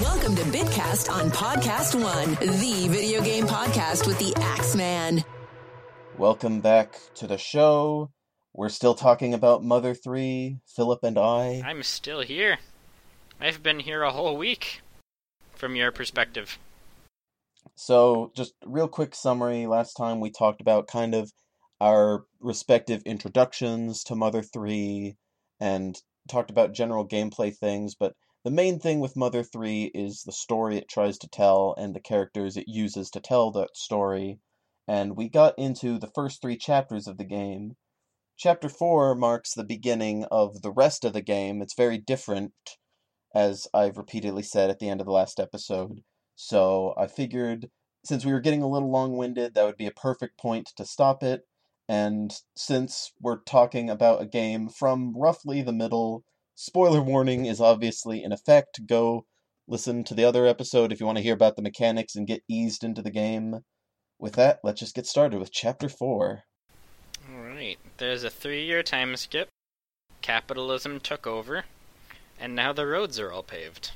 Welcome to Bitcast on Podcast One, the video game podcast with the Axeman. Welcome back to the show. We're still talking about Mother 3, Philip and I. I'm still here. I've been here a whole week. From your perspective. So, just real quick summary. Last time we talked about kind of our respective introductions to Mother 3 and talked about general gameplay things, but the main thing with Mother 3 is the story it tries to tell and the characters it uses to tell that story. And we got into the first three chapters of the game. Chapter 4 marks the beginning of the rest of the game. It's very different, as I've repeatedly said at the end of the last episode. So I figured since we were getting a little long winded, that would be a perfect point to stop it. And since we're talking about a game from roughly the middle Spoiler warning is obviously in effect. Go listen to the other episode if you want to hear about the mechanics and get eased into the game. With that, let's just get started with Chapter 4. Alright, there's a three year time skip. Capitalism took over, and now the roads are all paved.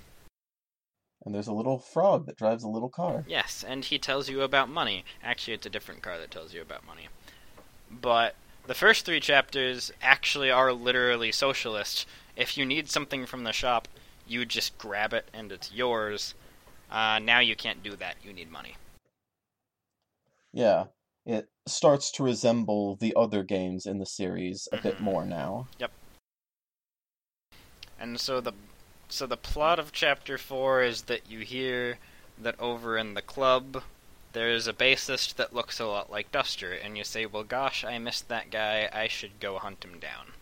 And there's a little frog that drives a little car. Yes, and he tells you about money. Actually, it's a different car that tells you about money. But the first three chapters actually are literally socialist if you need something from the shop, you just grab it and it's yours. Uh, now you can't do that. You need money. Yeah, it starts to resemble the other games in the series a mm-hmm. bit more now. Yep. And so the so the plot of chapter 4 is that you hear that over in the club there's a bassist that looks a lot like Duster and you say, "Well gosh, I missed that guy. I should go hunt him down."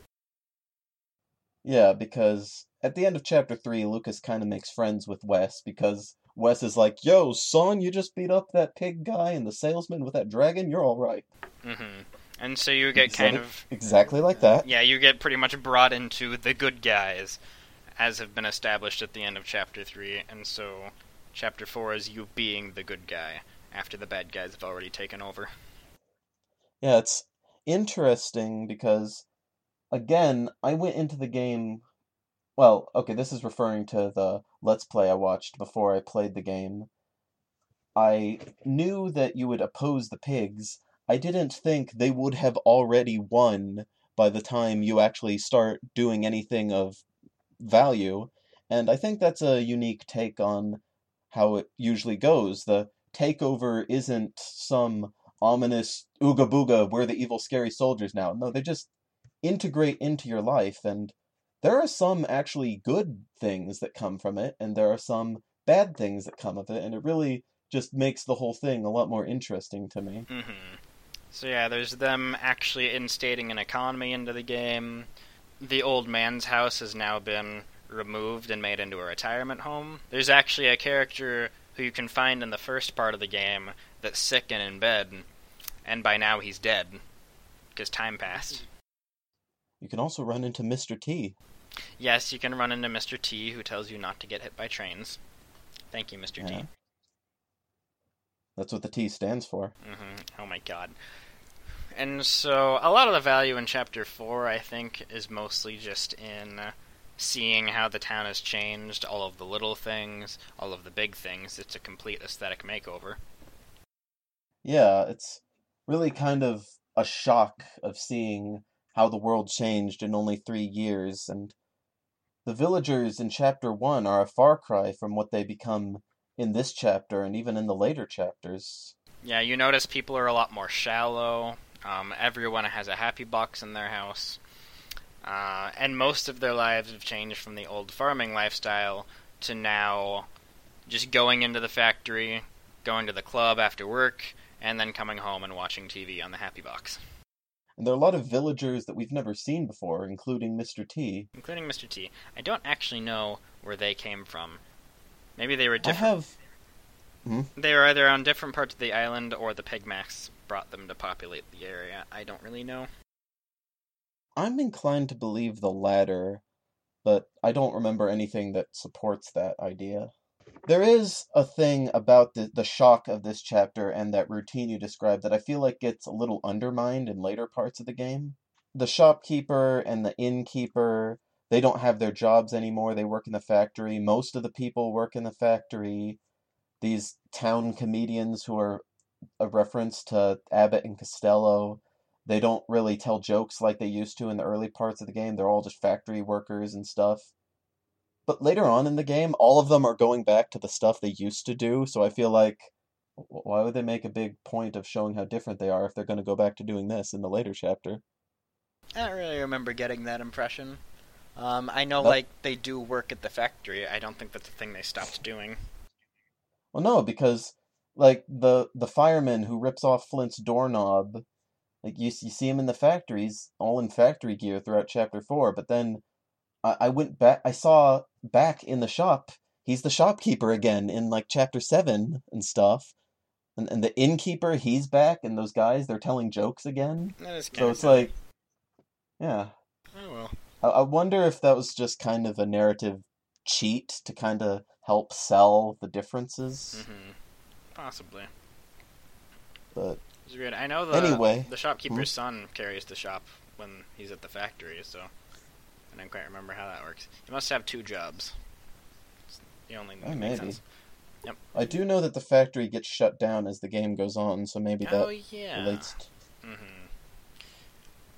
Yeah, because at the end of chapter three, Lucas kind of makes friends with Wes because Wes is like, "Yo, son, you just beat up that pig guy and the salesman with that dragon. You're all right." Mm-hmm. And so you get kind of exactly like that. Yeah, you get pretty much brought into the good guys, as have been established at the end of chapter three, and so chapter four is you being the good guy after the bad guys have already taken over. Yeah, it's interesting because again, I went into the game. Well, okay, this is referring to the Let's Play I watched before I played the game. I knew that you would oppose the pigs. I didn't think they would have already won by the time you actually start doing anything of value. And I think that's a unique take on how it usually goes. The takeover isn't some ominous ooga booga, we're the evil, scary soldiers now. No, they're just integrate into your life and there are some actually good things that come from it and there are some bad things that come of it and it really just makes the whole thing a lot more interesting to me. Mm-hmm. so yeah there's them actually instating an economy into the game. The old man's house has now been removed and made into a retirement home. There's actually a character who you can find in the first part of the game that's sick and in bed and by now he's dead because time passed you can also run into Mr. T. Yes, you can run into Mr. T, who tells you not to get hit by trains. Thank you, Mr. Yeah. T. That's what the T stands for. Mm-hmm. Oh my god. And so, a lot of the value in Chapter 4, I think, is mostly just in seeing how the town has changed, all of the little things, all of the big things. It's a complete aesthetic makeover. Yeah, it's really kind of a shock of seeing how the world changed in only three years, and the villagers in chapter one are a far cry from what they become in this chapter and even in the later chapters. Yeah, you notice people are a lot more shallow. Um, everyone has a happy box in their house. Uh, and most of their lives have changed from the old farming lifestyle to now just going into the factory, going to the club after work, and then coming home and watching TV on the happy box. And there are a lot of villagers that we've never seen before, including Mr. T. Including Mr. T. I don't actually know where they came from. Maybe they were different. I have. Hmm? They were either on different parts of the island or the Pigmasks brought them to populate the area. I don't really know. I'm inclined to believe the latter, but I don't remember anything that supports that idea. There is a thing about the, the shock of this chapter and that routine you described that I feel like gets a little undermined in later parts of the game. The shopkeeper and the innkeeper, they don't have their jobs anymore. They work in the factory. Most of the people work in the factory. These town comedians who are a reference to Abbott and Costello. They don't really tell jokes like they used to in the early parts of the game. They're all just factory workers and stuff. But later on in the game, all of them are going back to the stuff they used to do. So I feel like, why would they make a big point of showing how different they are if they're going to go back to doing this in the later chapter? I don't really remember getting that impression. Um, I know, That- like, they do work at the factory. I don't think that's a thing they stopped doing. Well, no, because like the the fireman who rips off Flint's doorknob, like you you see him in the factories, all in factory gear throughout chapter four. But then I, I went back, I saw back in the shop, he's the shopkeeper again in like chapter seven and stuff. And and the innkeeper, he's back, and those guys, they're telling jokes again. That is kind So it's like, yeah. oh well. I, I wonder if that was just kind of a narrative cheat to kind of help sell the differences. hmm Possibly. But It's weird. I know the Anyway. the shopkeeper's son carries the shop when he's at the factory, so I don't quite remember how that works. You must have two jobs. It's the only thing Oh, maybe. sense. I do know that the factory gets shut down as the game goes on, so maybe that oh yeah. relates. t- hmm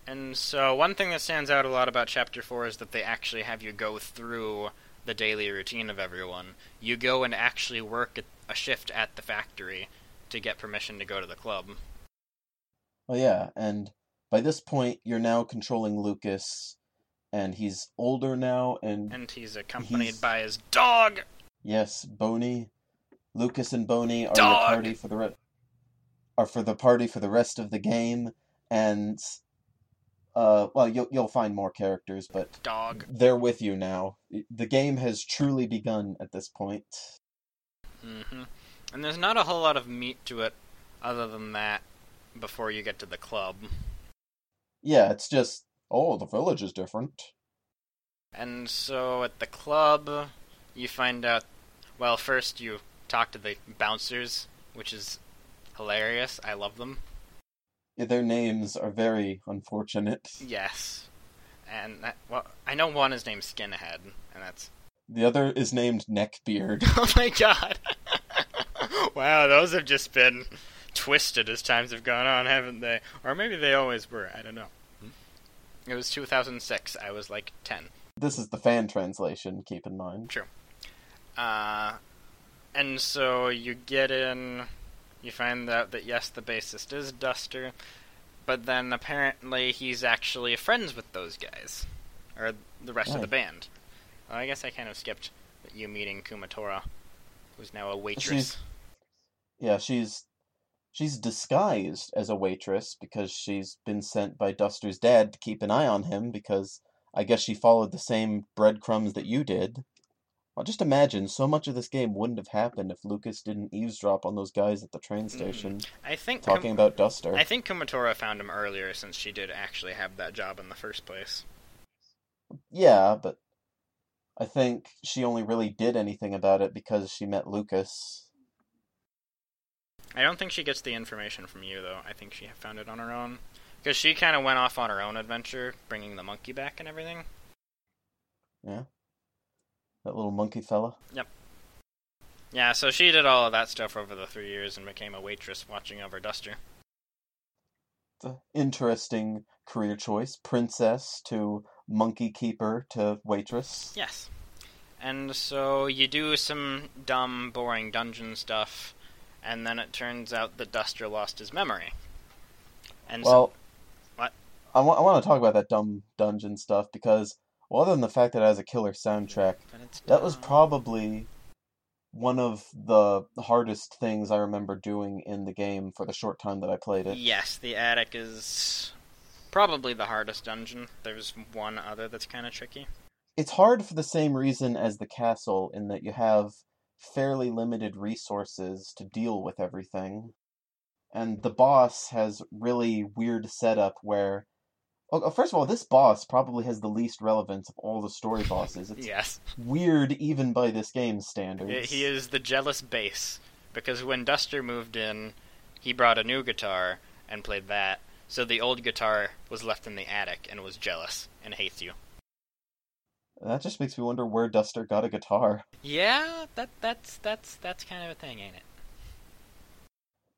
And so one thing that stands out a lot about Chapter Four is that they actually have you go through the daily routine of everyone. You go and actually work at a shift at the factory to get permission to go to the club. Oh yeah, and by this point you're now controlling Lucas, and he's older now, and And he's accompanied He's- by his dog. yes, Boney, Lucas and Boney are Dog! the party for the re- are for the party for the rest of the game, and uh, well, you'll you'll find more characters, but Dog. they're with you now. The game has truly begun at this point. hmm And there's not a whole lot of meat to it, other than that, before you get to the club. Yeah, it's just oh, the village is different. And so at the club, you find out. Well, first you talk to the bouncers, which is hilarious. I love them. Yeah, their names are very unfortunate. Yes. And that, well, I know one is named Skinhead, and that's. The other is named Neckbeard. Oh my god! wow, those have just been twisted as times have gone on, haven't they? Or maybe they always were. I don't know. It was 2006. I was like 10. This is the fan translation, keep in mind. True. Uh, and so you get in, you find out that yes, the bassist is Duster, but then apparently he's actually friends with those guys, or the rest of the band. Well, I guess I kind of skipped you meeting Kumatora, who's now a waitress. Yeah, she's she's disguised as a waitress because she's been sent by Duster's dad to keep an eye on him because I guess she followed the same breadcrumbs that you did. Well, just imagine, so much of this game wouldn't have happened if Lucas didn't eavesdrop on those guys at the train mm. station I think talking Kum- about Duster. I think Kumatora found him earlier since she did actually have that job in the first place. Yeah, but I think she only really did anything about it because she met Lucas. I don't think she gets the information from you, though. I think she found it on her own. Because she kind of went off on her own adventure, bringing the monkey back and everything. Yeah. That little monkey fella. Yep. Yeah, so she did all of that stuff over the three years and became a waitress watching over Duster. Interesting career choice. Princess to monkey keeper to waitress. Yes. And so you do some dumb, boring dungeon stuff, and then it turns out that Duster lost his memory. And so, Well, What? I want I want to talk about that dumb dungeon stuff because, well, other than the fact that it has a killer soundtrack, that was probably one of the hardest things I remember doing in the game for the short time that I played it. Yes, the attic is probably the hardest dungeon. There's one other that's kind of tricky. It's hard for the same reason as the castle in that you have fairly limited resources to deal with everything. And the boss has really weird setup where well, first of all, this boss probably has the least relevance of all the story bosses. It's Yes. weird even by this game's standards. He is the jealous bass because when Duster moved in, he brought a new guitar and played that. So the old guitar was left in the attic and was jealous and hates you. That just makes me wonder where Duster got a guitar. Yeah, that that's that's that's kind of a thing, ain't it?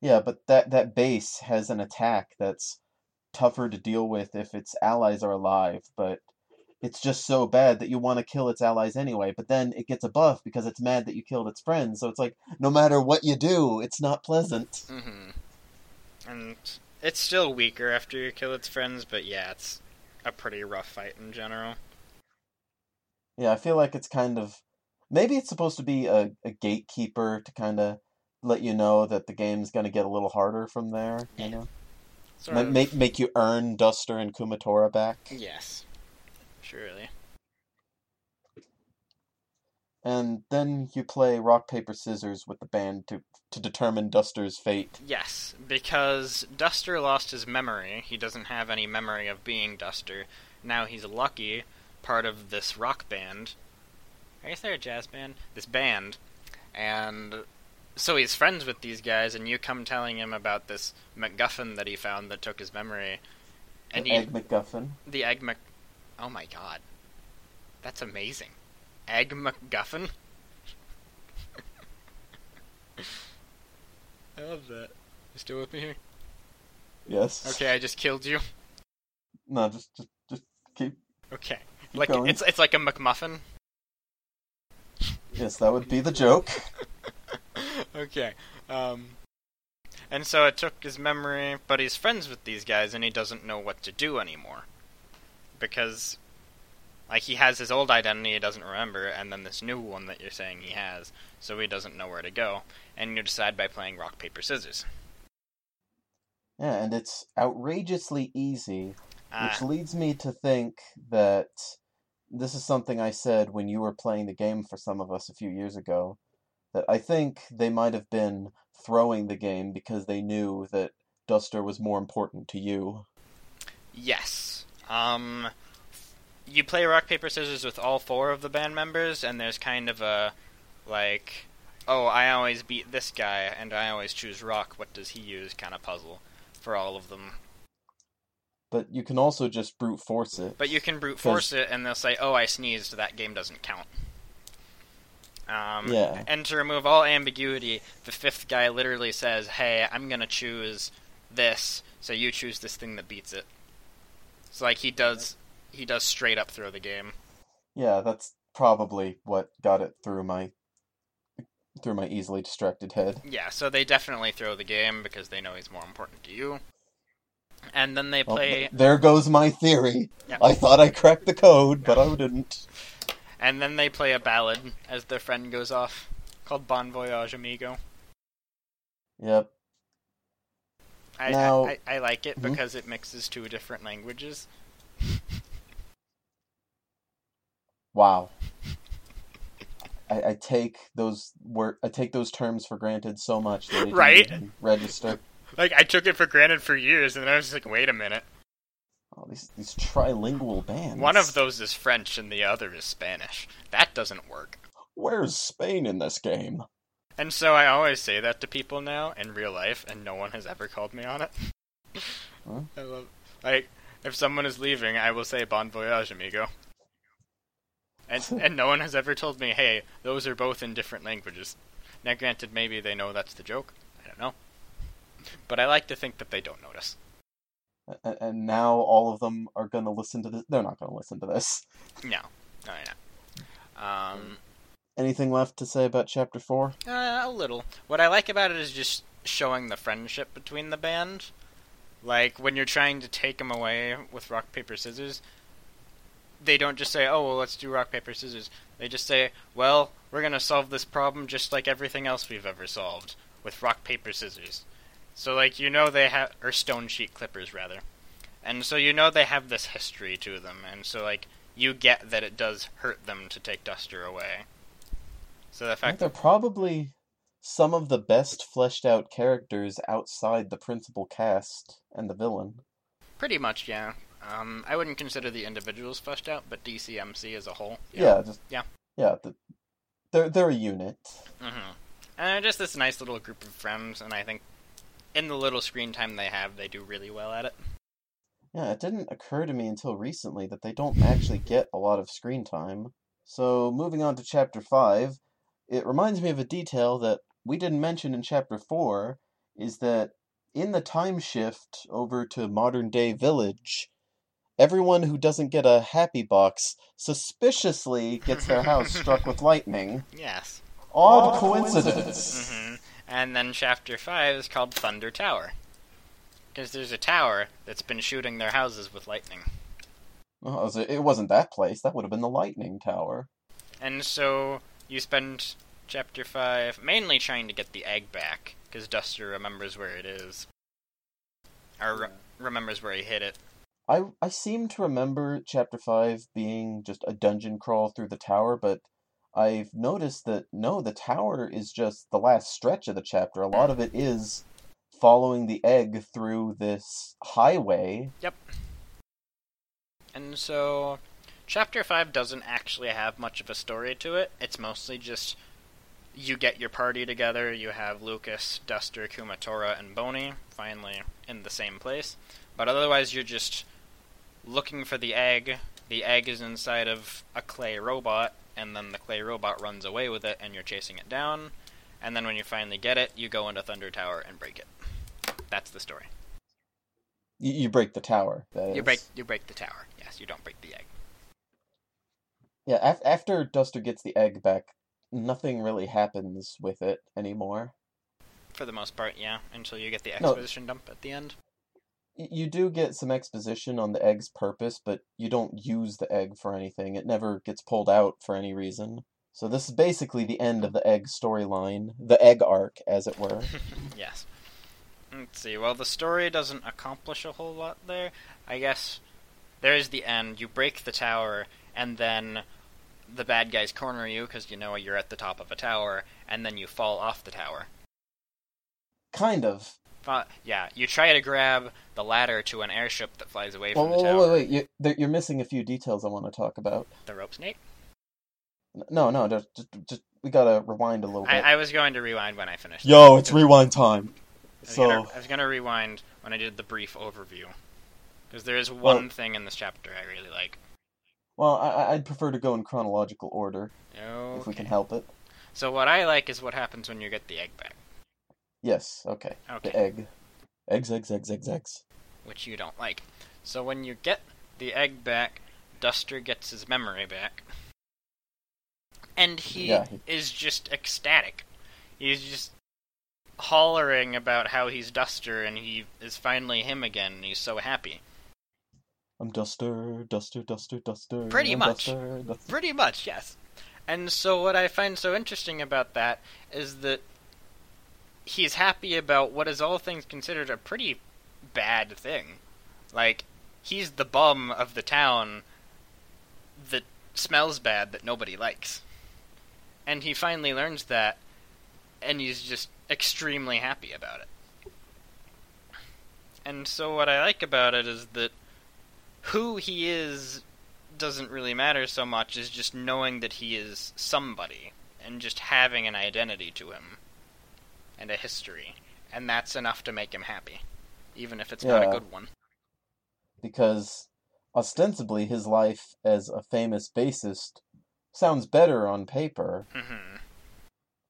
Yeah, but that that bass has an attack that's tougher to deal with if its allies are alive, but it's just so bad that you want to kill its allies anyway. But then it gets a buff because it's mad that you killed its friends. So it's like no matter what you do, it's not pleasant. Mm-hmm. And it's still weaker after you kill its friends, but yeah, it's a pretty rough fight in general. Yeah, I feel like it's kind of maybe it's supposed to be a, a gatekeeper to kind of let you know that the game's going to get a little harder from there. You Yeah. know, Sort of. make make you earn Duster and Kumatora back. Yes. Surely. And then you play rock paper scissors with the band to to determine Duster's fate. Yes, because Duster lost his memory. He doesn't have any memory of being Duster. Now he's lucky, part of this rock band. I guess they're a jazz band. This band. And so he's friends with these guys, and you come telling him about this MacGuffin that he found that took his memory. And the he, Egg MacGuffin. the egg Mc. Oh my god. That's amazing. Egg MacGuffin? I love that. You still with me here? Yes. Okay, I just killed you. No, just just just keep. Okay. Keep like going. it's it's like a McMuffin. Yes, that would be the joke. okay. Um and so it took his memory, but he's friends with these guys and he doesn't know what to do anymore. Because like he has his old identity he doesn't remember and then this new one that you're saying he has, so he doesn't know where to go. And you decide by playing rock paper scissors. Yeah, and it's outrageously easy, Uh, which leads me to think that this is something I said when you were playing the game for some of us a few years ago. That I think they might have been throwing the game because they knew that Duster was more important to you. Yes. Um, you play rock paper scissors with all four of the band members, and there's kind of a like, oh, I always beat this guy, and I always choose rock. What does he use? Kind of puzzle for all of them. But you can also just brute force it. But you can brute force it, and they'll say, oh, I sneezed. That game doesn't count. Um, Yeah. And to remove all ambiguity, the fifth guy literally says, "Hey, I'm gonna choose this, so you choose this thing that beats it." So like he does, he does straight up throw the game. Yeah, that's probably what got it through my through my easily distracted head. Yeah, so they definitely throw the game because they know he's more important to you. And then they play, th- there goes my theory. Yeah. I thought I cracked the code, but I didn't. and then they play a ballad as their friend goes off, called Bon Voyage Amigo. Yep. I Now- I, I, I like it Mhm. because it mixes two different languages. Wow. I, I take those wor- I take those terms for granted so much that didn't Right? register. Like I took it for granted for years, and then I was like, wait a minute. Oh, these these trilingual bands. One of those is French and the other is Spanish. That doesn't work. Where's Spain in this game? And so I always say that to people now in real life, and no one has ever called me on it. Huh? I love like if someone is leaving, I will say "Bon voyage, amigo," and and no one has ever told me, "Hey, those are both in different languages." Now, granted, maybe they know that's the joke. I don't know, but I like to think that they don't notice. And, now all of them are gonna listen to this. They're not gonna listen to this. No, no, no. Um, Anything left to say about chapter four? Uh, a little. What I like about it is just showing the friendship between the band. Like when you're trying to take them away with rock paper scissors, they don't just say, "Oh, well, let's do rock paper scissors." They just say, "Well, we're gonna solve this problem just like everything else we've ever solved with rock paper scissors." So like you know they have or stone sheet clippers rather, and so you know they have this history to them, and so like you get that it does hurt them to take Duster away. So the fact they're probably some of the best fleshed out characters outside the principal cast and the villain. Pretty much, yeah. Um, I wouldn't consider the individuals fleshed out, but DCMC as a whole. Yeah, just Yeah. yeah. The, they're they're a unit. hmm And they're just this nice little group of friends, and I think in the little screen time they have, they do really well at it. Yeah, it didn't occur to me until recently that they don't actually get a lot of screen time. So, moving on to chapter 5, it reminds me of a detail that we didn't mention in chapter 4 is that in the time shift over to modern day village, everyone who doesn't get a happy box suspiciously gets their house struck with lightning. Yes. Odd coincidence. hmm And then chapter 5 is called Thunder Tower. Because there's a tower that's been shooting their houses with lightning. Oh, so it wasn't that place. That would have been the lightning tower. And so you spend chapter 5 mainly trying to get the egg back, because Duster remembers where it is. Or re- remembers where he hid it. I I seem to remember chapter 5 being just a dungeon crawl through the tower, but I've noticed that no, the tower is just the last stretch of the chapter. A lot of it is following the egg through this highway. Yep. And so chapter 5 doesn't actually have much of a story to it. It's mostly just you get your party together, you have Lucas, Duster, Kumatora, and Boney finally in the same place. But otherwise, you're just looking for the egg. The egg is inside of a clay robot, and then the clay robot runs away with it, and you're chasing it down. And then when you finally get it, you go into Thunder Tower and break it. That's the story. You, you break the tower. You break you break the tower. Yes, you don't break the egg. Yeah, af- after Duster gets the egg back, nothing really happens with it anymore. For the most part, yeah, until you get the No. exposition dump at the end. You do get some exposition on the egg's purpose, but you don't use the egg for anything. It never gets pulled out for any reason. So this is basically the end of the egg storyline, the egg arc, as it were. yes. Let's see. Well, the story doesn't accomplish a whole lot there. I guess there's the end. You break the tower, and then the bad guys corner you because you know you're at the top of a tower, and then you fall off the tower. kind of. Uh, yeah, you try to grab the ladder to an airship that flies away from whoa, the tower. wait, wait! You, you're missing a few details I want to talk about. The rope snake. No, no, just, just, just we gotta rewind a little bit. I, I was going to rewind when I finished. Yo, it's rewind time. I So, gonna, I was gonna rewind when I did the brief overview, because there is one Well- thing in this chapter I really like. well, I, I'd prefer to go in chronological order Okay. if we can help it. So what I like is what happens when you get the egg back, Yes, okay. Okay. The egg. Eggs, eggs, eggs, eggs, eggs. which you don't like. So when you get the egg back, Duster gets his memory back, and he Yeah, he- is just ecstatic. He's just hollering about how he's Duster and he is finally him again. And he's so happy. I'm Duster, Duster, Duster, Duster. Pretty I'm much. Duster, Duster. Pretty much, yes. And so what I find so interesting about that is that he's happy about what is all things considered a pretty bad thing. Like he's the bum of the town that smells bad that nobody likes. And he finally learns that and he's just extremely happy about it. And so what I like about it is that who he is doesn't really matter so much as just knowing that he is somebody and just having an identity to him and a history. And that's enough to make him happy, even if it's not a good one. Because ostensibly his life as a famous bassist sounds better on paper, Mm-hmm.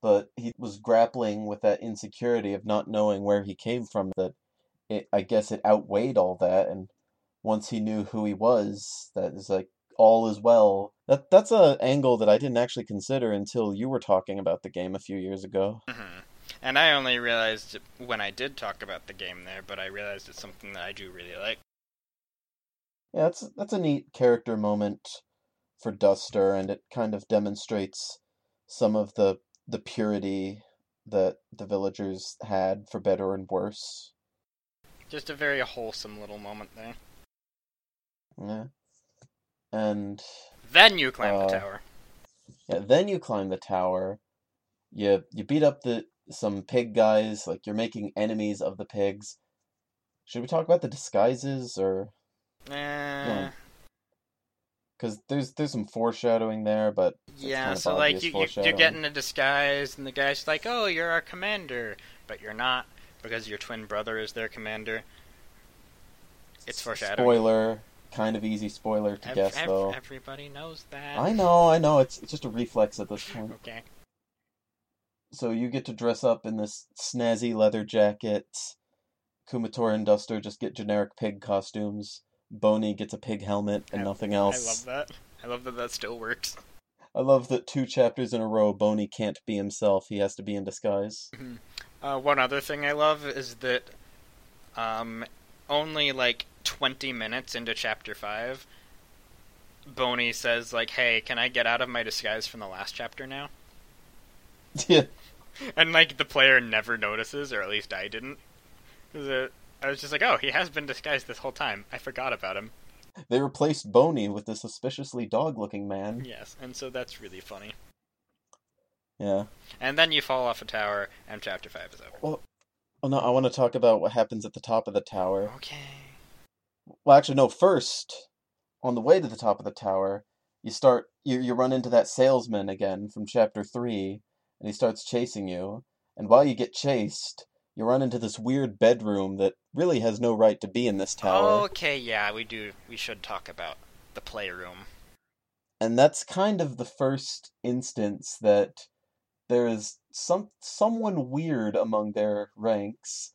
but he was grappling with that insecurity of not knowing where he came from that it I guess it outweighed all that and once he knew who he was that is like all is well that that's a angle that I didn't actually consider until you were talking about the game a few years ago hmm And I only realized it when I did talk about the game there, but I realized it's something that I do really like. yeah that's that's a neat character moment for Duster and it kind of demonstrates some of the the purity that the villagers had for better and worse Just a very wholesome little moment there. yeah and Then you climb Uh, the tower. Yeah, then you climb the tower. You you beat up the some pig guys, like you're making enemies of the pigs. Should we talk about the disguises or Eh, cuz there's there's some foreshadowing there, but yeah, kind of so like you, you you foreshadowing. get in a disguise, and the guy's like, "Oh, you're our commander," but you're not because your twin brother is their commander. It's foreshadowing. Spoiler, kind of easy spoiler to Ev- guess ev- though. everybody knows that. I know, I know. It's it's just a reflex at this point. Okay. So you get to dress up in this snazzy leather jacket. Kumatora and Duster just get generic pig costumes. Boney gets a pig helmet and I- nothing else. I love that. I love that that still works. I love that two chapters in a row, Boney can't be himself. He has to be in disguise. Uh, one other thing I love is that um, only like 20 minutes into chapter 5, Boney says, like, hey, can I get out of my disguise from the last chapter now? yeah, And, like, the player never notices, or at least I didn't. uh, I was just like, oh, he has been disguised this whole time. I forgot about him. they replaced Boney with this suspiciously dog-looking man. Yes, and so that's really funny. Yeah. And then you fall off a tower, and chapter 5 is over. Well, no, I want to talk about what happens at the top of the tower. Okay. Well, actually, no. First, on the way to the top of the tower, you start you you run into that salesman again from chapter three, and he starts chasing you. And while you get chased, you run into this weird bedroom that really has no right to be in this tower. Okay, yeah, we do. We should talk about the playroom. And that's kind of the first instance that there is some someone weird among their ranks.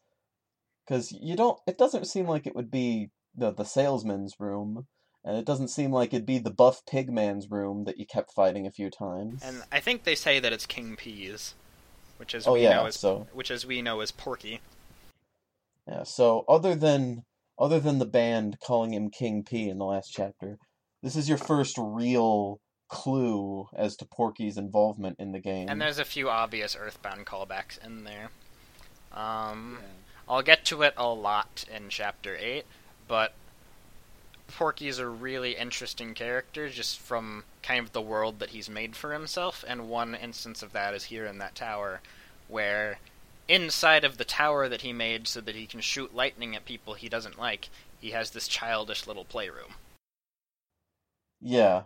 Because you don't, it doesn't seem like it would be the the salesman's room, and it doesn't seem like it'd be the buff pigman's room that you kept fighting a few times. And I think they say that it's King P's, which as oh we yeah, know is so which as we know is Porky. yeah, so other than other than the band calling him King P in the last chapter, this is your first real clue as to Porky's involvement in the game. And there's a few obvious Earthbound callbacks in there. Um, I'll get to it a lot in chapter eight, but Porky's a really interesting character just from kind of the world that he's made for himself, and one instance of that is here in that tower, where inside of the tower that he made so that he can shoot lightning at people he doesn't like, he has this childish little playroom. Yeah.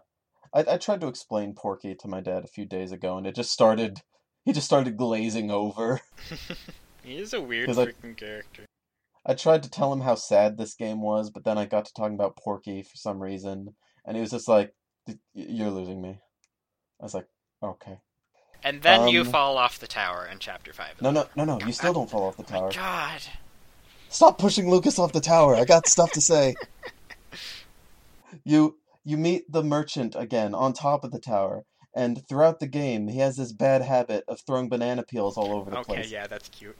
I, I tried to explain Porky to my dad a few days ago, and it just started. He just started glazing over. he is a weird 'Cause I- freaking character. I tried to tell him how sad this game was, but then I got to talking about Porky for some reason, and he was just like, "You're losing me." I was like, "Okay." And then you Um, fall off the tower in chapter five. No, no, no, no. You still don't fall off the Oh my tower. God. Stop pushing Lucas off the tower. I got stuff to say. You you meet the merchant again on top of the tower, and throughout the game, he has this bad habit of throwing banana peels all over the Okay, place. Okay, yeah, that's cute.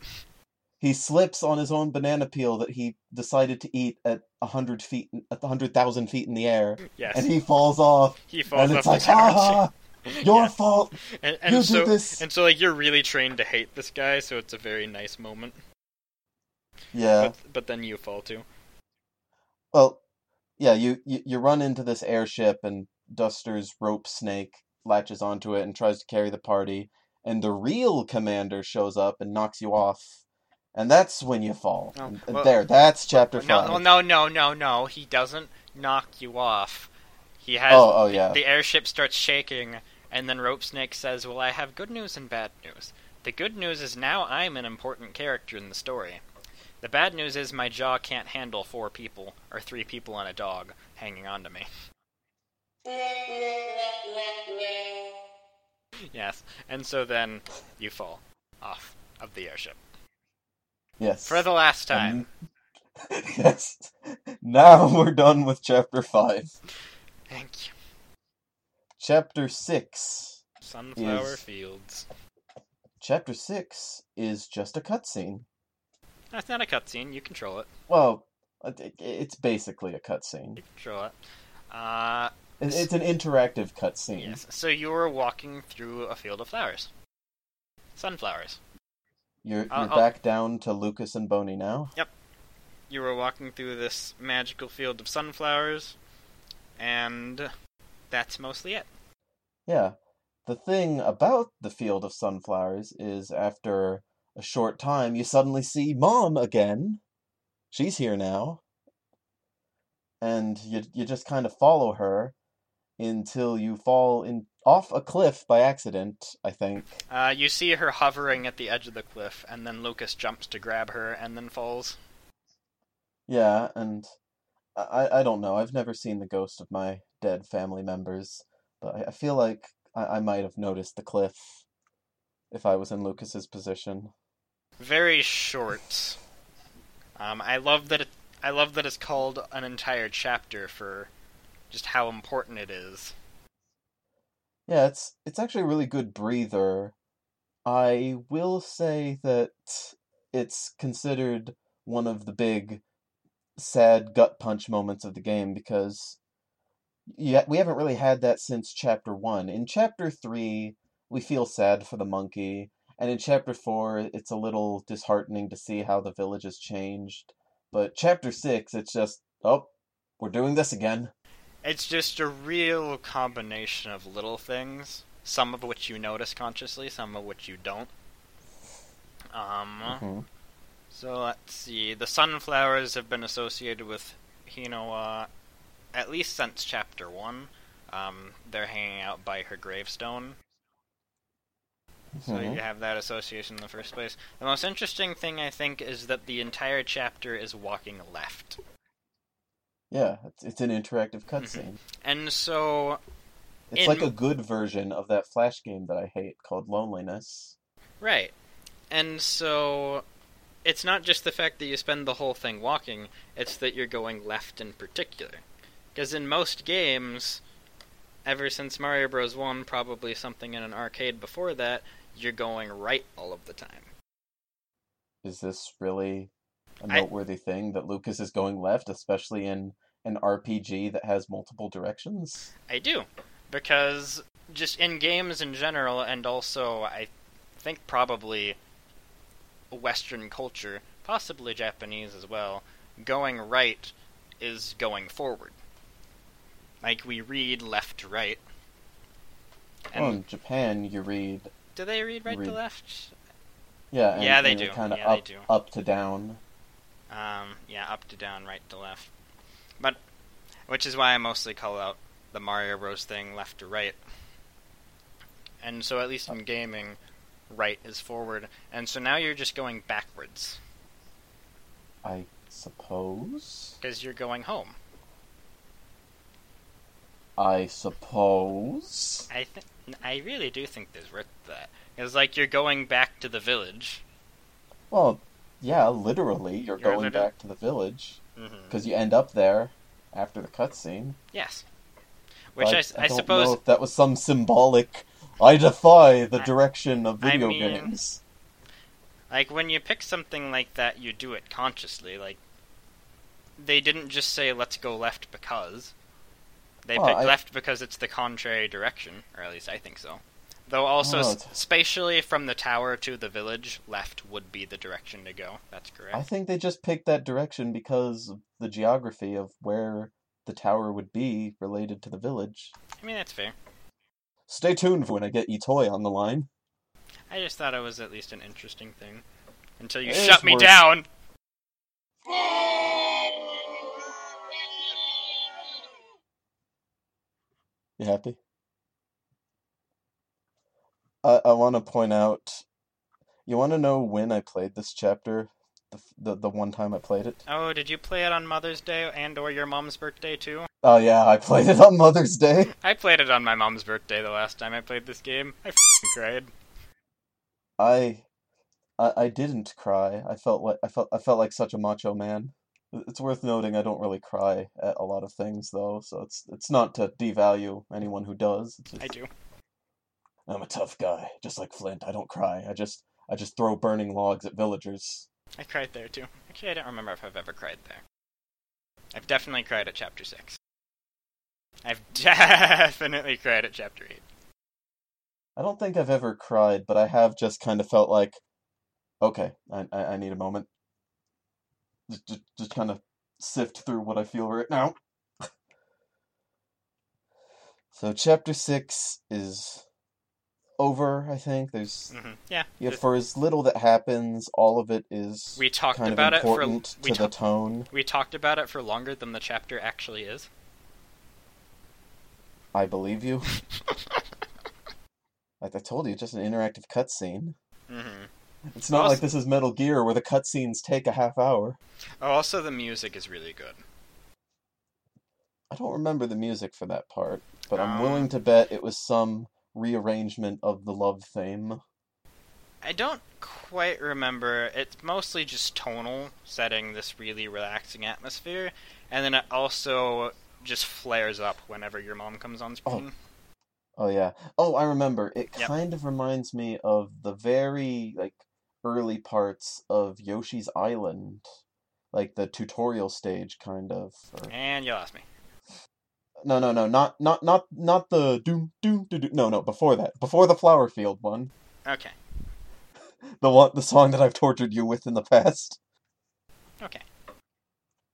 He slips on his own banana peel that he decided to eat at a hundred feet, at a hundred thousand feet in the air, mm, Yes. and he falls off, He falls and off it's like, the tower. ha ha, your fault. And, and you so, do this. And so, like, you're really trained to hate this guy, so it's a very nice moment. Yeah. But, but then you fall too. Well, yeah. You, you you run into this airship, and Duster's rope snake latches onto it and tries to carry the party, and the real commander shows up and knocks you off, and that's when you fall. Oh, well- there, that's chapter No, five. no, no, no, no, no. He doesn't knock you off. He has. Oh, oh, yeah. The airship starts shaking, and then Rope Snake says, Well, I have good news and bad news. The good news is now I'm an important character in the story. The bad news is my jaw can't handle four people, or three people and a dog, hanging on to me. Yes, and so then you fall off of the airship. Yes. For the last time. And- yes. Now we're done with chapter five. Thank you. Chapter six. Sunflower Is- Fields. Chapter six is just a cutscene. That's not a cutscene. You control it. Well, it's basically a cutscene. You control it. Uh, It's an interactive cutscene. yes. So you were walking through a field of flowers. Sunflowers. You're you're back down to Lucas and Boney now. Yep. You were walking through this magical field of sunflowers, and that's mostly it. Yeah. The thing about the field of sunflowers is after a short time you suddenly see Mom again. She's here now. And you you just kind of follow her until you fall in off a cliff by accident, I think. Uh, you see her hovering at the edge of the cliff, and then Lucas jumps to grab her and then falls. Yeah, and I I don't know. I've never seen the ghost of my dead family members, but I, I feel like I, I might have noticed the cliff if I was in Lucas's position. Very short. Um, I love that it. I love that it's called an entire chapter for just how important it is. Yeah, it's it's actually a really good breather. I will say that it's considered one of the big sad gut punch moments of the game because yeah, we haven't really had that since chapter 1. In chapter 3, we feel sad for the monkey, and in chapter 4, it's a little disheartening to see how the village has changed. But chapter 6, it's just, oh, we're doing this again. It's just a real combination of little things, some of which you notice consciously, some of which you don't. Um, Mhm. so let's see. The sunflowers have been associated with Hinawa at least since chapter one. Um, they're hanging out by her gravestone, so Mhm. you have that association in the first place. The most interesting thing I think is that the entire chapter is walking left. Yeah, it's, it's an interactive mm-hmm. cutscene. And so It's In- like a good version of that Flash game that I hate called Loneliness. Right. And so it's not just the fact that you spend the whole thing walking, it's that you're going left in particular. Because in most games, ever since Mario Bros. 1, probably something in an arcade before that, you're going right all of the time. Is this really a I- noteworthy thing that Lucas is going left, especially in an RPG that has multiple directions? I do. Because just in games in general, and also I think probably Western culture, possibly Japanese as well, going right is going forward. Like we read left to right. Oh, and well, in Japan, you read, do they read right read- to left? yeah, and, Yeah, they do. Kind of Yeah, they up, do. up to down. Um, yeah, up to down, right to left. But which is why I mostly call out the Mario Bros thing left to right. And so at least in gaming, right is forward. And so now you're just going backwards I suppose. because you're going home. I suppose. I think I really do think there's worth that. It's like you're going back to the village. Well, yeah, literally, you're, You're going liter- back to the village mm-hmm. because you end up there after the cutscene. Yes. Which I, I don't suppose know if that was some symbolic. I defy the I- direction of I video mean- games. Like when you pick something like that, you do it consciously. Like they didn't just say "let's go left" because they Well, picked I- left because it's the contrary direction, or at least I think so. Though also, Oh, spatially from the tower to the village, left would be the direction to go. That's correct. I think they just picked that direction because of the geography of where the tower would be related to the village. I mean, that's fair. Stay tuned for when I get Etoy on the line. I just thought it was at least an interesting thing until you It shut me worth- down. You happy? I I want to point out. You want to know when I played this chapter? The, the the one time I played it. Oh, did you play it on Mother's Day and or your mom's birthday too? Oh yeah, I played it on Mother's Day. I played it on my mom's birthday the last time I played this game. I cried. I, I I didn't cry. I felt like I felt I felt like such a macho man. It's worth noting I don't really cry at a lot of things though, so it's it's not to devalue anyone who does. Just, I do. I'm a tough guy, just like Flint. I don't cry. I just I just throw burning logs at villagers. I cried there too. Actually, I don't remember if I've ever cried there. I've definitely cried at chapter 6. I've definitely cried at chapter 8. I don't think I've ever cried, but I have just kind of felt like, okay, I I, I need a moment. Just, just just kind of sift through what I feel right now. So chapter six is over. I think there's hmm Yeah. yeah. For as little that happens, all of it is we talked about it for we, to the tone. we talked about it for longer than the chapter actually is. I believe you. Like I told you, it's just an interactive cutscene. hmm It's not Also- like this is Metal Gear where the cutscenes take a half hour. Oh, also the music is really good. I don't remember the music for that part, but I'm Um, willing to bet it was some rearrangement of the love theme. I don't quite remember. It's mostly just tonal, setting this really relaxing atmosphere, and then it also just flares up whenever your mom comes on oh. screen. Oh yeah. Oh, I remember. It Yep. kind of reminds me of the very like early parts of Yoshi's Island, like the tutorial stage kind of. or- And you lost me. No, no, no, not not not not the doom doom doo doo. No, no, before that, before the flower field one, Okay. the one, the song that I've tortured you with in the past. Okay.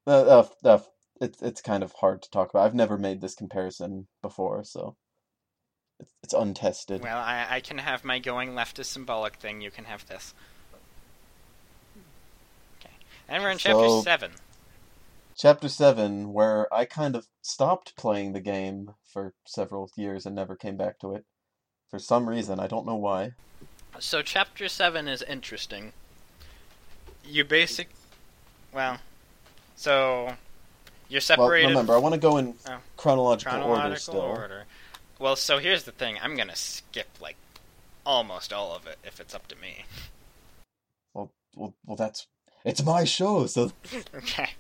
Uh, uh, uh, it's it's kind of hard to talk about. I've never made this comparison before, so it's it's untested. Well, I, I can have my going left is symbolic thing. You can have this. Okay. And we're in chapter So- 7. Chapter seven, where I kind of stopped playing the game for several years and never came back to it. For some reason, I don't know why. So, chapter 7 is interesting. You basic. Well. So. You're separated Well, remember, I want to go in Oh. chronological, order chronological still. order. Well, so here's the thing. I'm gonna skip like almost all of it if it's up to me. Well, well, well, that's it's my show, so Okay.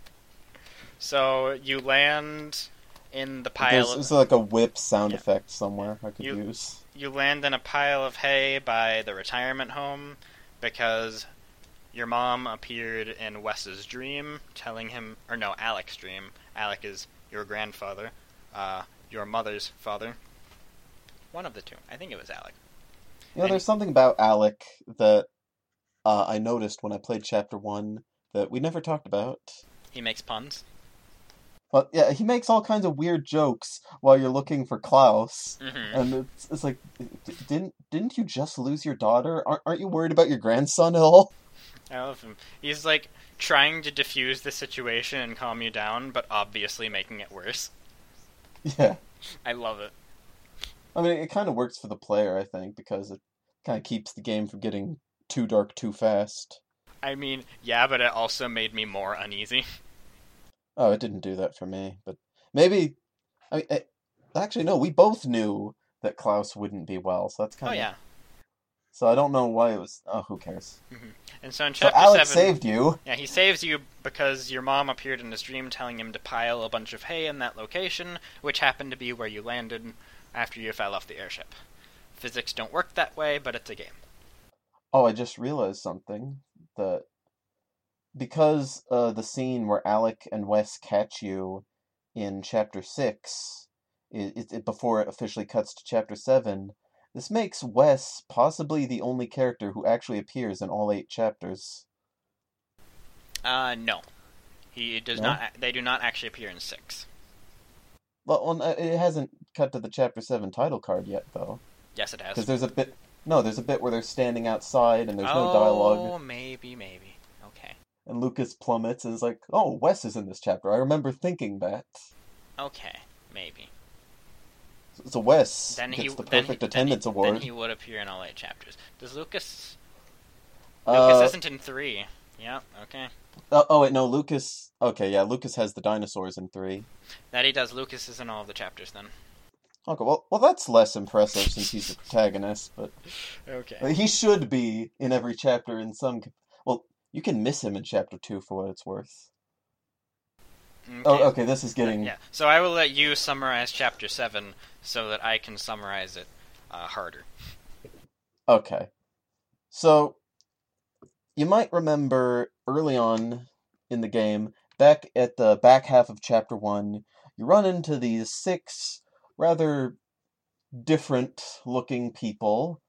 So you land in the pile. there's Of, like a whip sound Yeah. effect somewhere I could You- use. you land in a pile of hay by the retirement home because your mom appeared in Wes's dream, telling him, or no, Alec's dream. Alec is your grandfather, uh, your mother's father. One of the two. I think it was Alec. You know, And- there's something about Alec that uh, I noticed when I played chapter one that we never talked about. He makes puns. But yeah, he makes all kinds of weird jokes while you're looking for Klaus. hmm And it's, it's like, d- didn't didn't you just lose your daughter? Aren't aren't you worried about your grandson at all? I love him. He's like trying to diffuse the situation and calm you down, but obviously making it worse. Yeah, I love it. I mean, it kind of works for the player, I think, because it kind of keeps the game from getting too dark too fast. I mean, yeah, but it also made me more uneasy. Oh, it didn't do that for me, but maybe. I mean, it, actually, no, we both knew that Klaus wouldn't be well, so that's kind of. Oh yeah. So I don't know why it was. Oh, who cares? Mm-hmm. And so in So Alec seven, saved you. yeah, he saves you because your mom appeared in his dream, telling him to pile a bunch of hay in that location, which happened to be where you landed after you fell off the airship. Physics don't work that way, but it's a game. Oh, I just realized something that because uh, the scene where Alec and Wes catch you in chapter six, it, it, it- before it officially cuts to chapter seven, this makes Wes possibly the only character who actually appears in all eight chapters. Uh, no, he does No? not. They do not actually appear in six. Well, uh, it hasn't cut to the chapter seven title card yet, though, Yes, it has. because there's a bit. No, there's a bit where they're standing outside and there's oh, no dialogue, Oh, maybe, maybe. And Lucas plummets and is like, "Oh, Wes is in this chapter." I remember thinking that. Okay, maybe. So Wes Then gets he the perfect he, then attendance he, award. Then he would appear in all eight chapters. Does Lucas? Uh, Lucas isn't in three. Yeah. Okay. oh, oh wait, no, Lucas. Okay, yeah, Lucas has the dinosaurs in three. That he does. Lucas is in all of the chapters then. Okay, well, well, that's less impressive since he's the protagonist, but Okay. he should be in every chapter in some. You can miss him in chapter two for what it's worth. Oh, okay, this is getting. Yeah. So I will let you summarize chapter seven so that I can summarize it uh, harder. Okay. So, you might remember early on in the game, back at the back half of Chapter 1, you run into these six rather different looking people,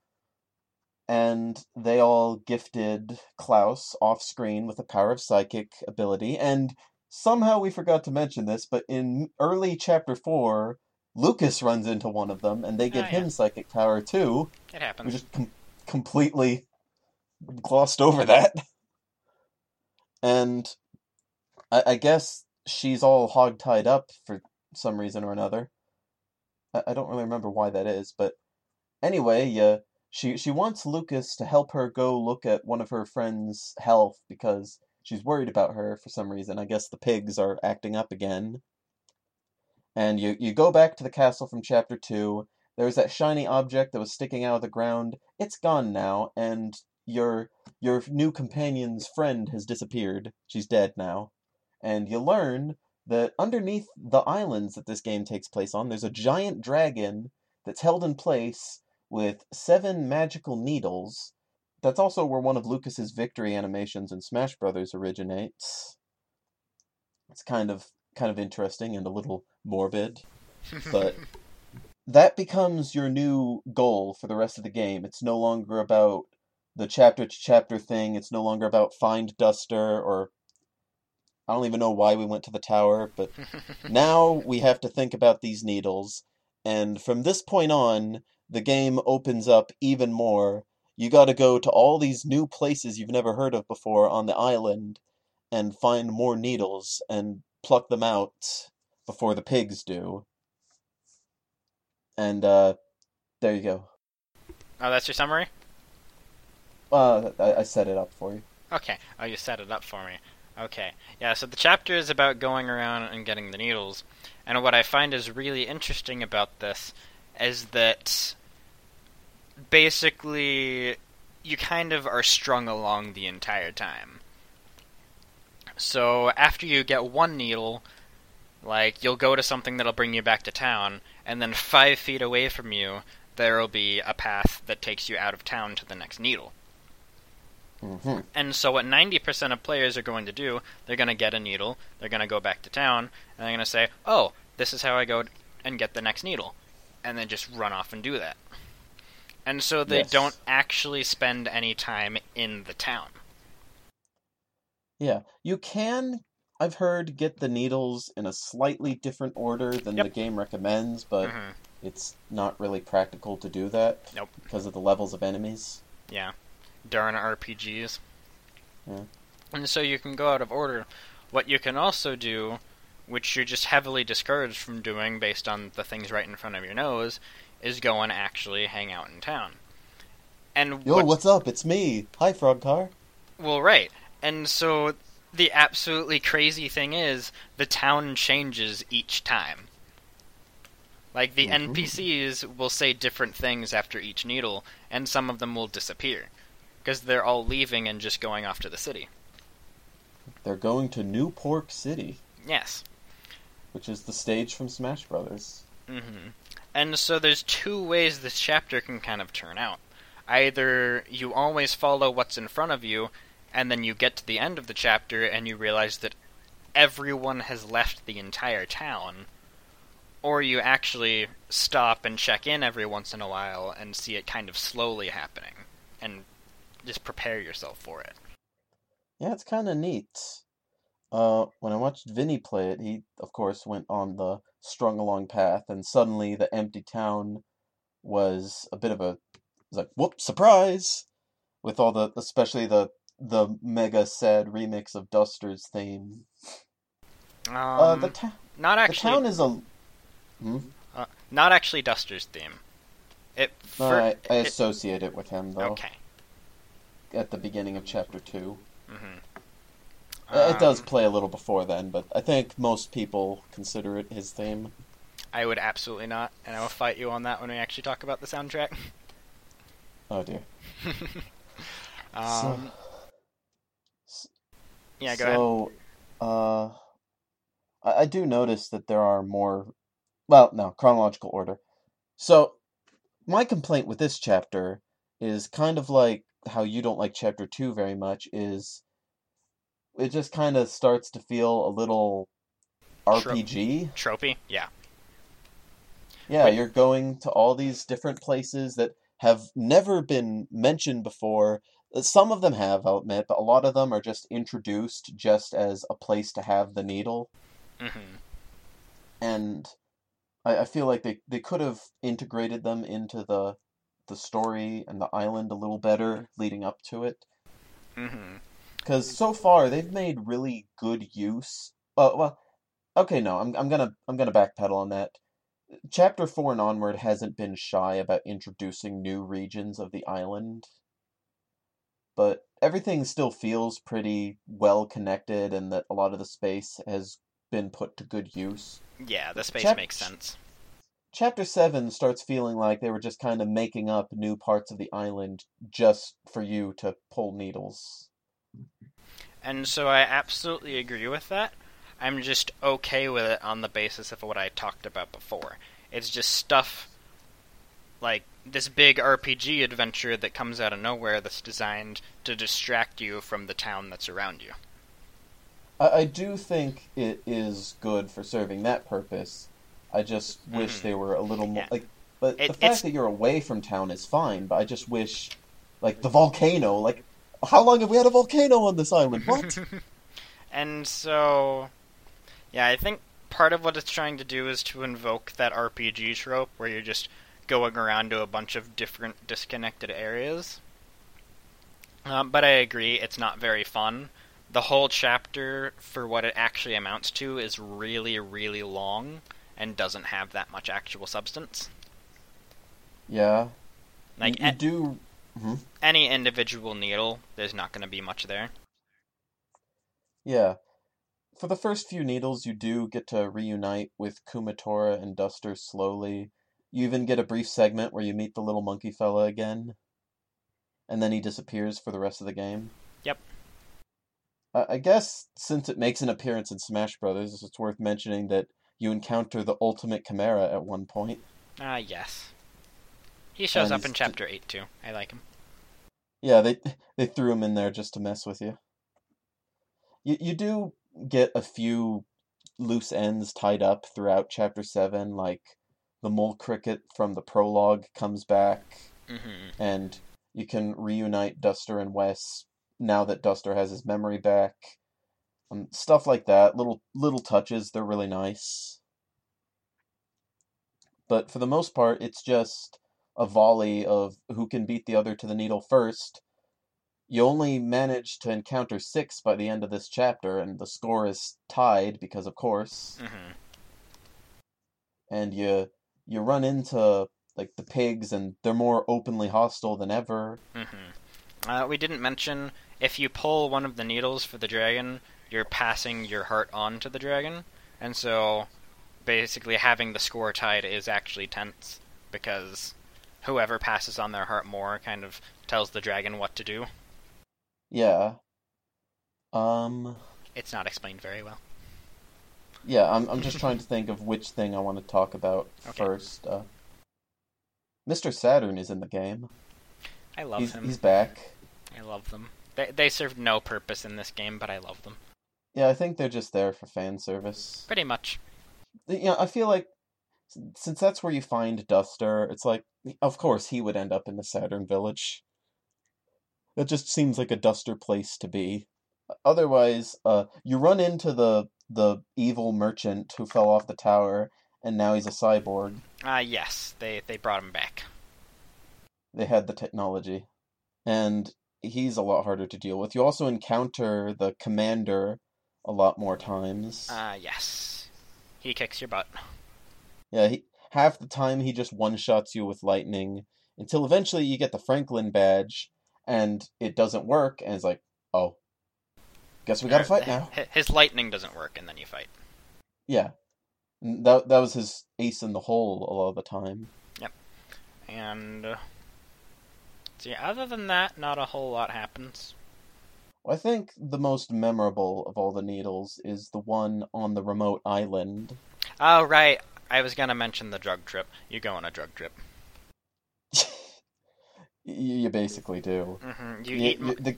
and they all gifted Klaus off screen with the power of psychic ability, and somehow we forgot to mention this, but in early Chapter 4, Lucas runs into one of them, and they give Oh, yeah. him psychic power too. It happens. We just com- completely glossed over that. And I-, I guess she's all hog tied up for some reason or another. I, I don't really remember why that is, but anyway, uh, she she wants Lucas to help her go look at one of her friends' health because she's worried about her for some reason. I guess the pigs are acting up again. and you you go back to the castle from chapter two. There's that shiny object that was sticking out of the ground. It's gone now, and your your new companion's friend has disappeared. She's dead now, and you learn that underneath the islands that this game takes place on, there's a giant dragon that's held in place with seven magical needles. That's also where one of Lucas's victory animations in Smash Brothers originates. It's kind of kind of interesting and a little morbid, but that becomes your new goal for the rest of the game. It's no longer about the chapter to chapter thing. It's no longer about find Duster or I don't even know why we went to the tower, but now we have to think about these needles. And from this point on, the game opens up even more. You got to go to all these new places you've never heard of before on the island and find more needles and pluck them out before the pigs do. And uh there you go. Oh, that's your summary? Uh I, I set it up for you. Okay. Oh, you set it up for me. Okay. Yeah, so the chapter is about going around and getting the needles. And what I find is really interesting about this is that basically you kind of are strung along the entire time. So after you get one needle, like you'll go to something that'll bring you back to town, and then five feet away from you there will be a path that takes you out of town to the next needle. Mm-hmm. And so, what 90% of players are going to do, they're going to get a needle, they're going to go back to town, and they're going to say, oh, this is how I go and get the next needle. And then just run off and do that. And so, they Yes. don't actually spend any time in the town. Yeah, you can, I've heard, get the needles in a slightly different order than Yep. the game recommends, but hmm it's not really practical to do that Nope. because of the levels of enemies. Yeah. Darn RPGs. Yeah. And so you can go out of order. What you can also do, which you're just heavily discouraged from doing based on the things right in front of your nose, is go and actually hang out in town. And Yo, what- what's up? It's me. Hi, Frog Car. well, right. And so the absolutely crazy thing is the town changes each time. Like the Mhm. NPCs will say different things after each needle, and some of them will disappear because they're all leaving and just going off to the city. They're going to New Pork City, Yes. Which is the stage from Smash Brothers. hmm And so there's two ways this chapter can kind of turn out. Either you always follow what's in front of you, and then you get to the end of the chapter and you realize that everyone has left the entire town, or you actually stop and check in every once in a while and see it kind of slowly happening, and just prepare yourself for it. Yeah, it's kind of neat. Uh, when I watched Vinny play it, he, of course, went on the strung along path, and suddenly the empty town was a bit of a, it was like, whoop, surprise! With all the, especially the, the mega sad remix of Duster's theme. Um, Uh, the, ta- not actually. the town is a, hmm? uh, not actually Duster's theme. It. Fir- I, I it- associate it with him, though, okay. at the beginning of chapter two. hmm Uh, it does play a little before then, but I think most people consider it his theme. I would absolutely not, and I will fight you on that when we actually talk about the soundtrack. Oh dear. um, so, yeah, go ahead. so, uh, I, I do notice that there are more. Well, no, chronological order. So, my complaint with this chapter is kind of like how you don't like chapter two very much. Is it just kind of starts to feel a little RPG? Tropey? Yeah. Yeah, Wait. you're going to all these different places that have never been mentioned before. Uh, Some of them have, I'll admit, but a lot of them are just introduced just as a place to have the needle. hmm And I, I feel like they, they could have integrated them into the the story and the island a little better leading up to it. hmm Because so far they've made really good use. Uh, well, okay, no, I'm I'm gonna I'm gonna backpedal on that. Chapter four and onward hasn't been shy about introducing new regions of the island, but everything still feels pretty well connected, and that a lot of the space has been put to good use. Yeah, the space Chap- makes sense. Chapter 7 starts feeling like they were just kind of making up new parts of the island just for you to pull needles. And so I absolutely agree with that. I'm just okay with it on the basis of what I talked about before. It's just stuff like this big RPG adventure that comes out of nowhere that's designed to distract you from the town that's around you. I, I do think it is good for serving that purpose. I just wish Mhm. they were a little more Yeah. like. But It- the fact that you're away from town is fine. But I just wish, like the volcano. Like, how long have we had a volcano on this island? What? and so, yeah, I think part of what it's trying to do is to invoke that RPG trope where you're just going around to a bunch of different disconnected areas. Um, but I agree, it's not very fun. The whole chapter, for what it actually amounts to, is really, really long and doesn't have that much actual substance. yeah. Like you, you a- do. Mhm. any individual needle, there's not going to be much there. Yeah. For the first few needles, you do get to reunite with Kumatora and Duster slowly. You even get a brief segment where you meet the little monkey fella again. And then he disappears for the rest of the game. Yep. I I guess since it makes an appearance in Smash Brothers, it's worth mentioning that you encounter the Ultimate Chimera at one point. Ah, yes. He shows And up in chapter 8 too. I like him. Yeah, they they threw him in there just to mess with you. You you do get a few loose ends tied up throughout chapter 7 like the mole cricket from the prologue comes back hmm and you can reunite Duster and Wes now that Duster has his memory back. Um, stuff like that, little little touches, they're really nice. But for the most part, it's just a volley of who can beat the other to the needle first. You only manage to encounter six by the end of this chapter, and the score is tied because, of course. hmm And you you run into like the pigs, and they're more openly hostile than ever. hmm Uh, we didn't mention if you pull one of the needles for the dragon, you're passing your heart on to the dragon, and so basically having the score tied is actually tense because whoever passes on their heart more kind of tells the dragon what to do. Yeah. Um. It's not explained very well. Yeah, I'm I'm just trying to think of which thing I want to talk about Okay. first. Uh, Mr. Saturn is in the game. I love He's him. he's back. I love them. They they serve no purpose in this game, but I love them Yeah, I think they're just there for fan service. pretty much. You know, I feel like since that's where you find Duster, it's like of course he would end up in the Saturn Village. That just seems like a Duster place to be. Otherwise, uh, you run into the the evil merchant who fell off the tower, and now he's a cyborg. Ah, yes, they they brought him back. they had the technology and he's a lot harder to deal with you also encounter the commander a lot more times Ah, yes, he kicks your butt. yeah he half the time he just one shots you with lightning until eventually you get the franklin badge and it doesn't work and it's like oh guess we gotta fight now His lightning doesn't work, and then you fight. yeah that, that was his ace in the hole a lot of the time Yep. And uh, see, other than that, not a whole lot happens. i think the most memorable of all the needles is the one on the remote island Oh right, I was gonna mention the drug trip. You go on a drug trip. you, you basically do hmm You Y- eat. y- mu- the,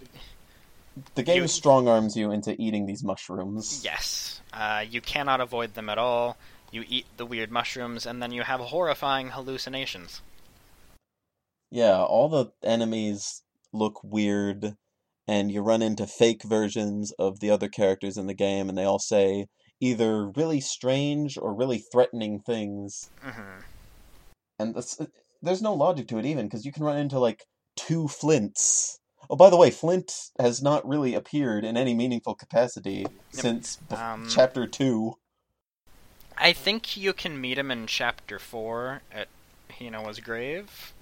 the game you- strong arms you into eating these mushrooms. Yes, uh, you cannot avoid them at all. You eat the weird mushrooms, and then you have horrifying hallucinations. Yeah, all the enemies look weird, and you run into fake versions of the other characters in the game, and they all say either really strange or really threatening things. hmm And that's, there's no logic to it even, because you can run into like two Flints. Oh, by the way, Flint has not really appeared in any meaningful capacity since bef- Um, chapter two. I think you can meet him in chapter four at Hinawa's grave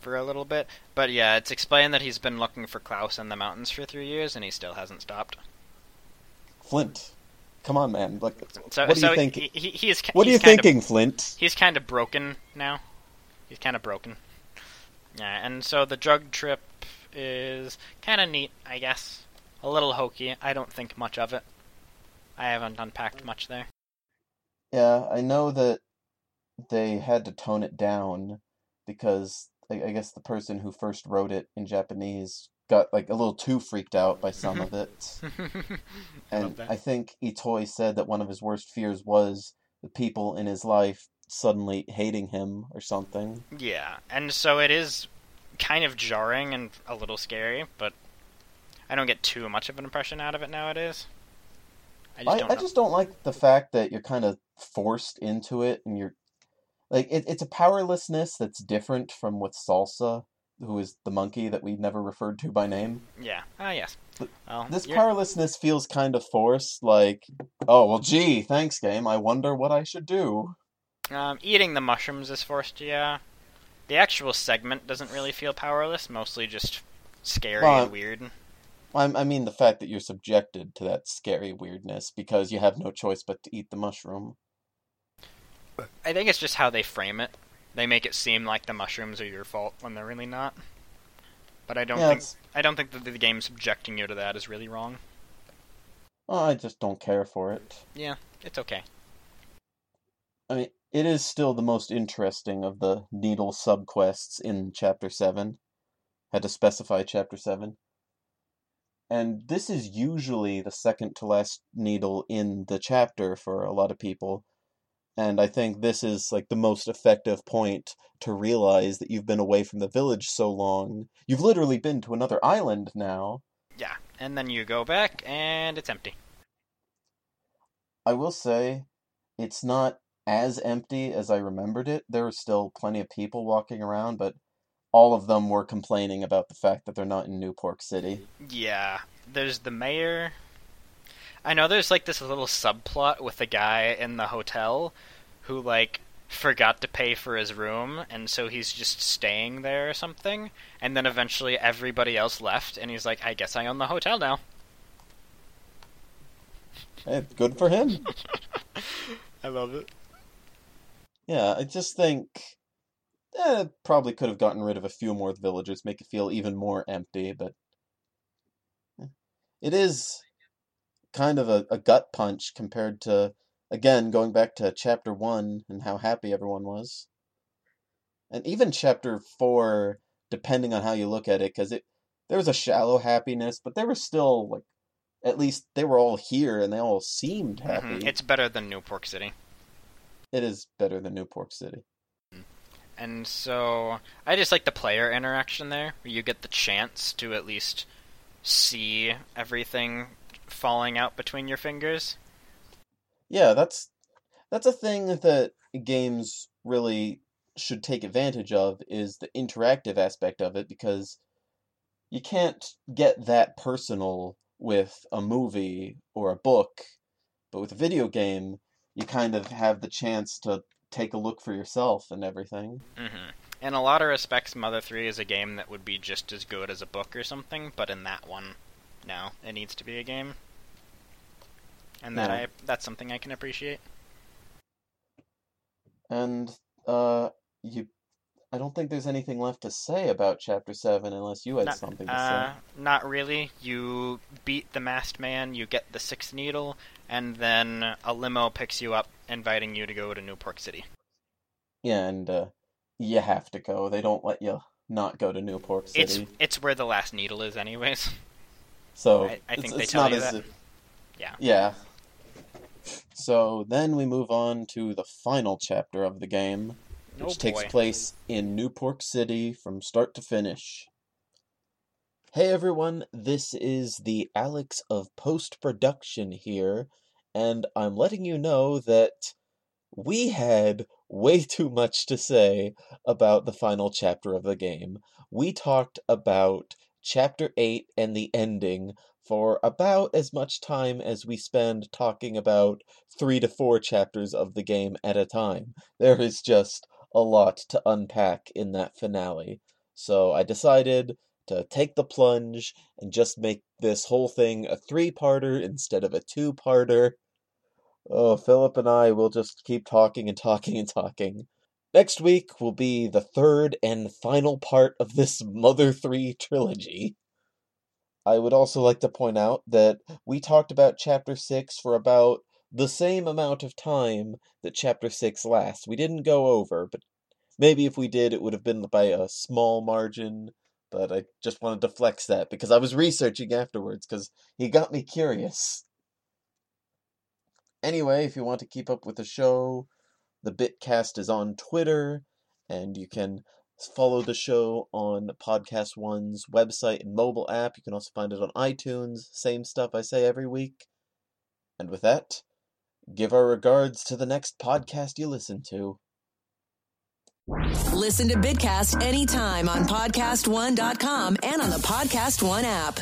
for a little bit. But yeah, it's explained that he's been looking for Klaus in the mountains for three years, and he still hasn't stopped. Flint. Come on, man. Like, So, what so you thinking? He, he, he's, what are you thinking, Of, Flint? he's kind of broken now. He's kind of broken. Yeah, and so the drug trip is kind of neat, I guess. A little hokey. I don't think much of it. I haven't unpacked much there. Yeah, I know that they had to tone it down because I, I guess the person who first wrote it in Japanese got like a little too freaked out by some mm-hmm. of it. And that. I think Itoi said that one of his worst fears was the people in his life suddenly hating him or something. Yeah, and so it is kind of jarring and a little scary, but I don't get too much of an impression out of it nowadays. I just I, don't I just don't like the fact that you're kind of forced into it and you're like it, it's a powerlessness that's different from with Salsa, who is the monkey that we never referred to by name. Yeah. Ah, yes. Well, This you're- powerlessness feels kind of forced, like, oh, well, gee, thanks, game. I wonder what I should do. Um, eating the mushrooms is forced, yeah. The actual segment doesn't really feel powerless, mostly just scary Well, and weird. I mean, the fact that you're subjected to that scary weirdness because you have no choice but to eat the mushroom. I think it's just how they frame it. They make it seem like the mushrooms are your fault when they're really not. But I don't Yeah, think it's- I don't think that the game subjecting you to that is really wrong. oh, I just don't care for it. Yeah, it's okay. I mean, it is still the most interesting of the needle subquests in Chapter 7. Had to specify Chapter 7. And this is usually the second to last needle in the chapter for a lot of people. And I think this is like the most effective point to realize that you've been away from the village so long. You've literally been to another island now. Yeah, and then you go back and it's empty. I will say, it's not as empty as I remembered it. There were still plenty of people walking around, but all of them were complaining about the fact that they're not in New Pork City. Yeah, there's the mayor. I know there's like this little subplot with the guy in the hotel who like forgot to pay for his room and so he's just staying there or something and then eventually everybody else left and he's like I guess I own the hotel now. Hey, good for him. I love it. Yeah, I just think eh, probably could have gotten rid of a few more villagers, make it feel even more empty, but eh. it is kind of a, a gut punch compared to, again, going back to chapter one and how happy everyone was. And even chapter four, depending on how you look at it, because it there was a shallow happiness, but there was still like at least they were all here and they all seemed happy. Mhm, It's better than New Pork City. It is better than New Pork City. And so I just like the player interaction there, where you get the chance to at least see everything falling out between your fingers. Yeah, that's that's a thing that games really should take advantage of is the interactive aspect of it because you can't get that personal with a movie or a book, but with a video game, you kind of have the chance to take a look for yourself and everything. Mm-hmm. In a lot of respects, Mother 3 is a game that would be just as good as a book or something, but in that one, no, it needs to be a game. And that Yeah. I that's something I can appreciate. And uh you I don't think there's anything left to say about chapter 7 unless you had Not, something to uh, say. not really. You beat the masked man, you get the sixth needle, and then a limo picks you up, inviting you to go to New Pork City. Yeah, and uh, you have to go. They don't let you not go to New Pork City. It's it's where the last needle is, anyways. so I- I it's, think they it's tell not as if- Yeah. yeah. So then we move on to the final chapter of the game, Oh which takes place in New Pork City from start to finish. Hey everyone, this is the Alex of post production here, and I'm letting you know that we had way too much to say about the final chapter of the game. We talked about chapter 8 and the ending for about as much time as we spend talking about three to four chapters of the game at a time. There is just a lot to unpack in that finale. So I decided to take the plunge and just make this whole thing a three parter instead of a two parter. Oh, Philip and I will just keep talking and talking and talking. Next week will be the third and final part of this Mother 3 trilogy. I would also like to point out that we talked about Chapter 6 for about the same amount of time that Chapter 6 lasts. We didn't go over, but maybe if we did, it would have been by a small margin. But I just wanted to flex that because I was researching afterwards because he got me curious. Anyway, if you want to keep up with the show, the Bitcast is on Twitter, and you can follow the show on Podcast One's website and mobile app. You can also find it on iTunes. Same stuff I say every week. And with that, give our regards to the next podcast you listen to. Listen to Bitcast anytime on podcastone.com and on the Podcast One app.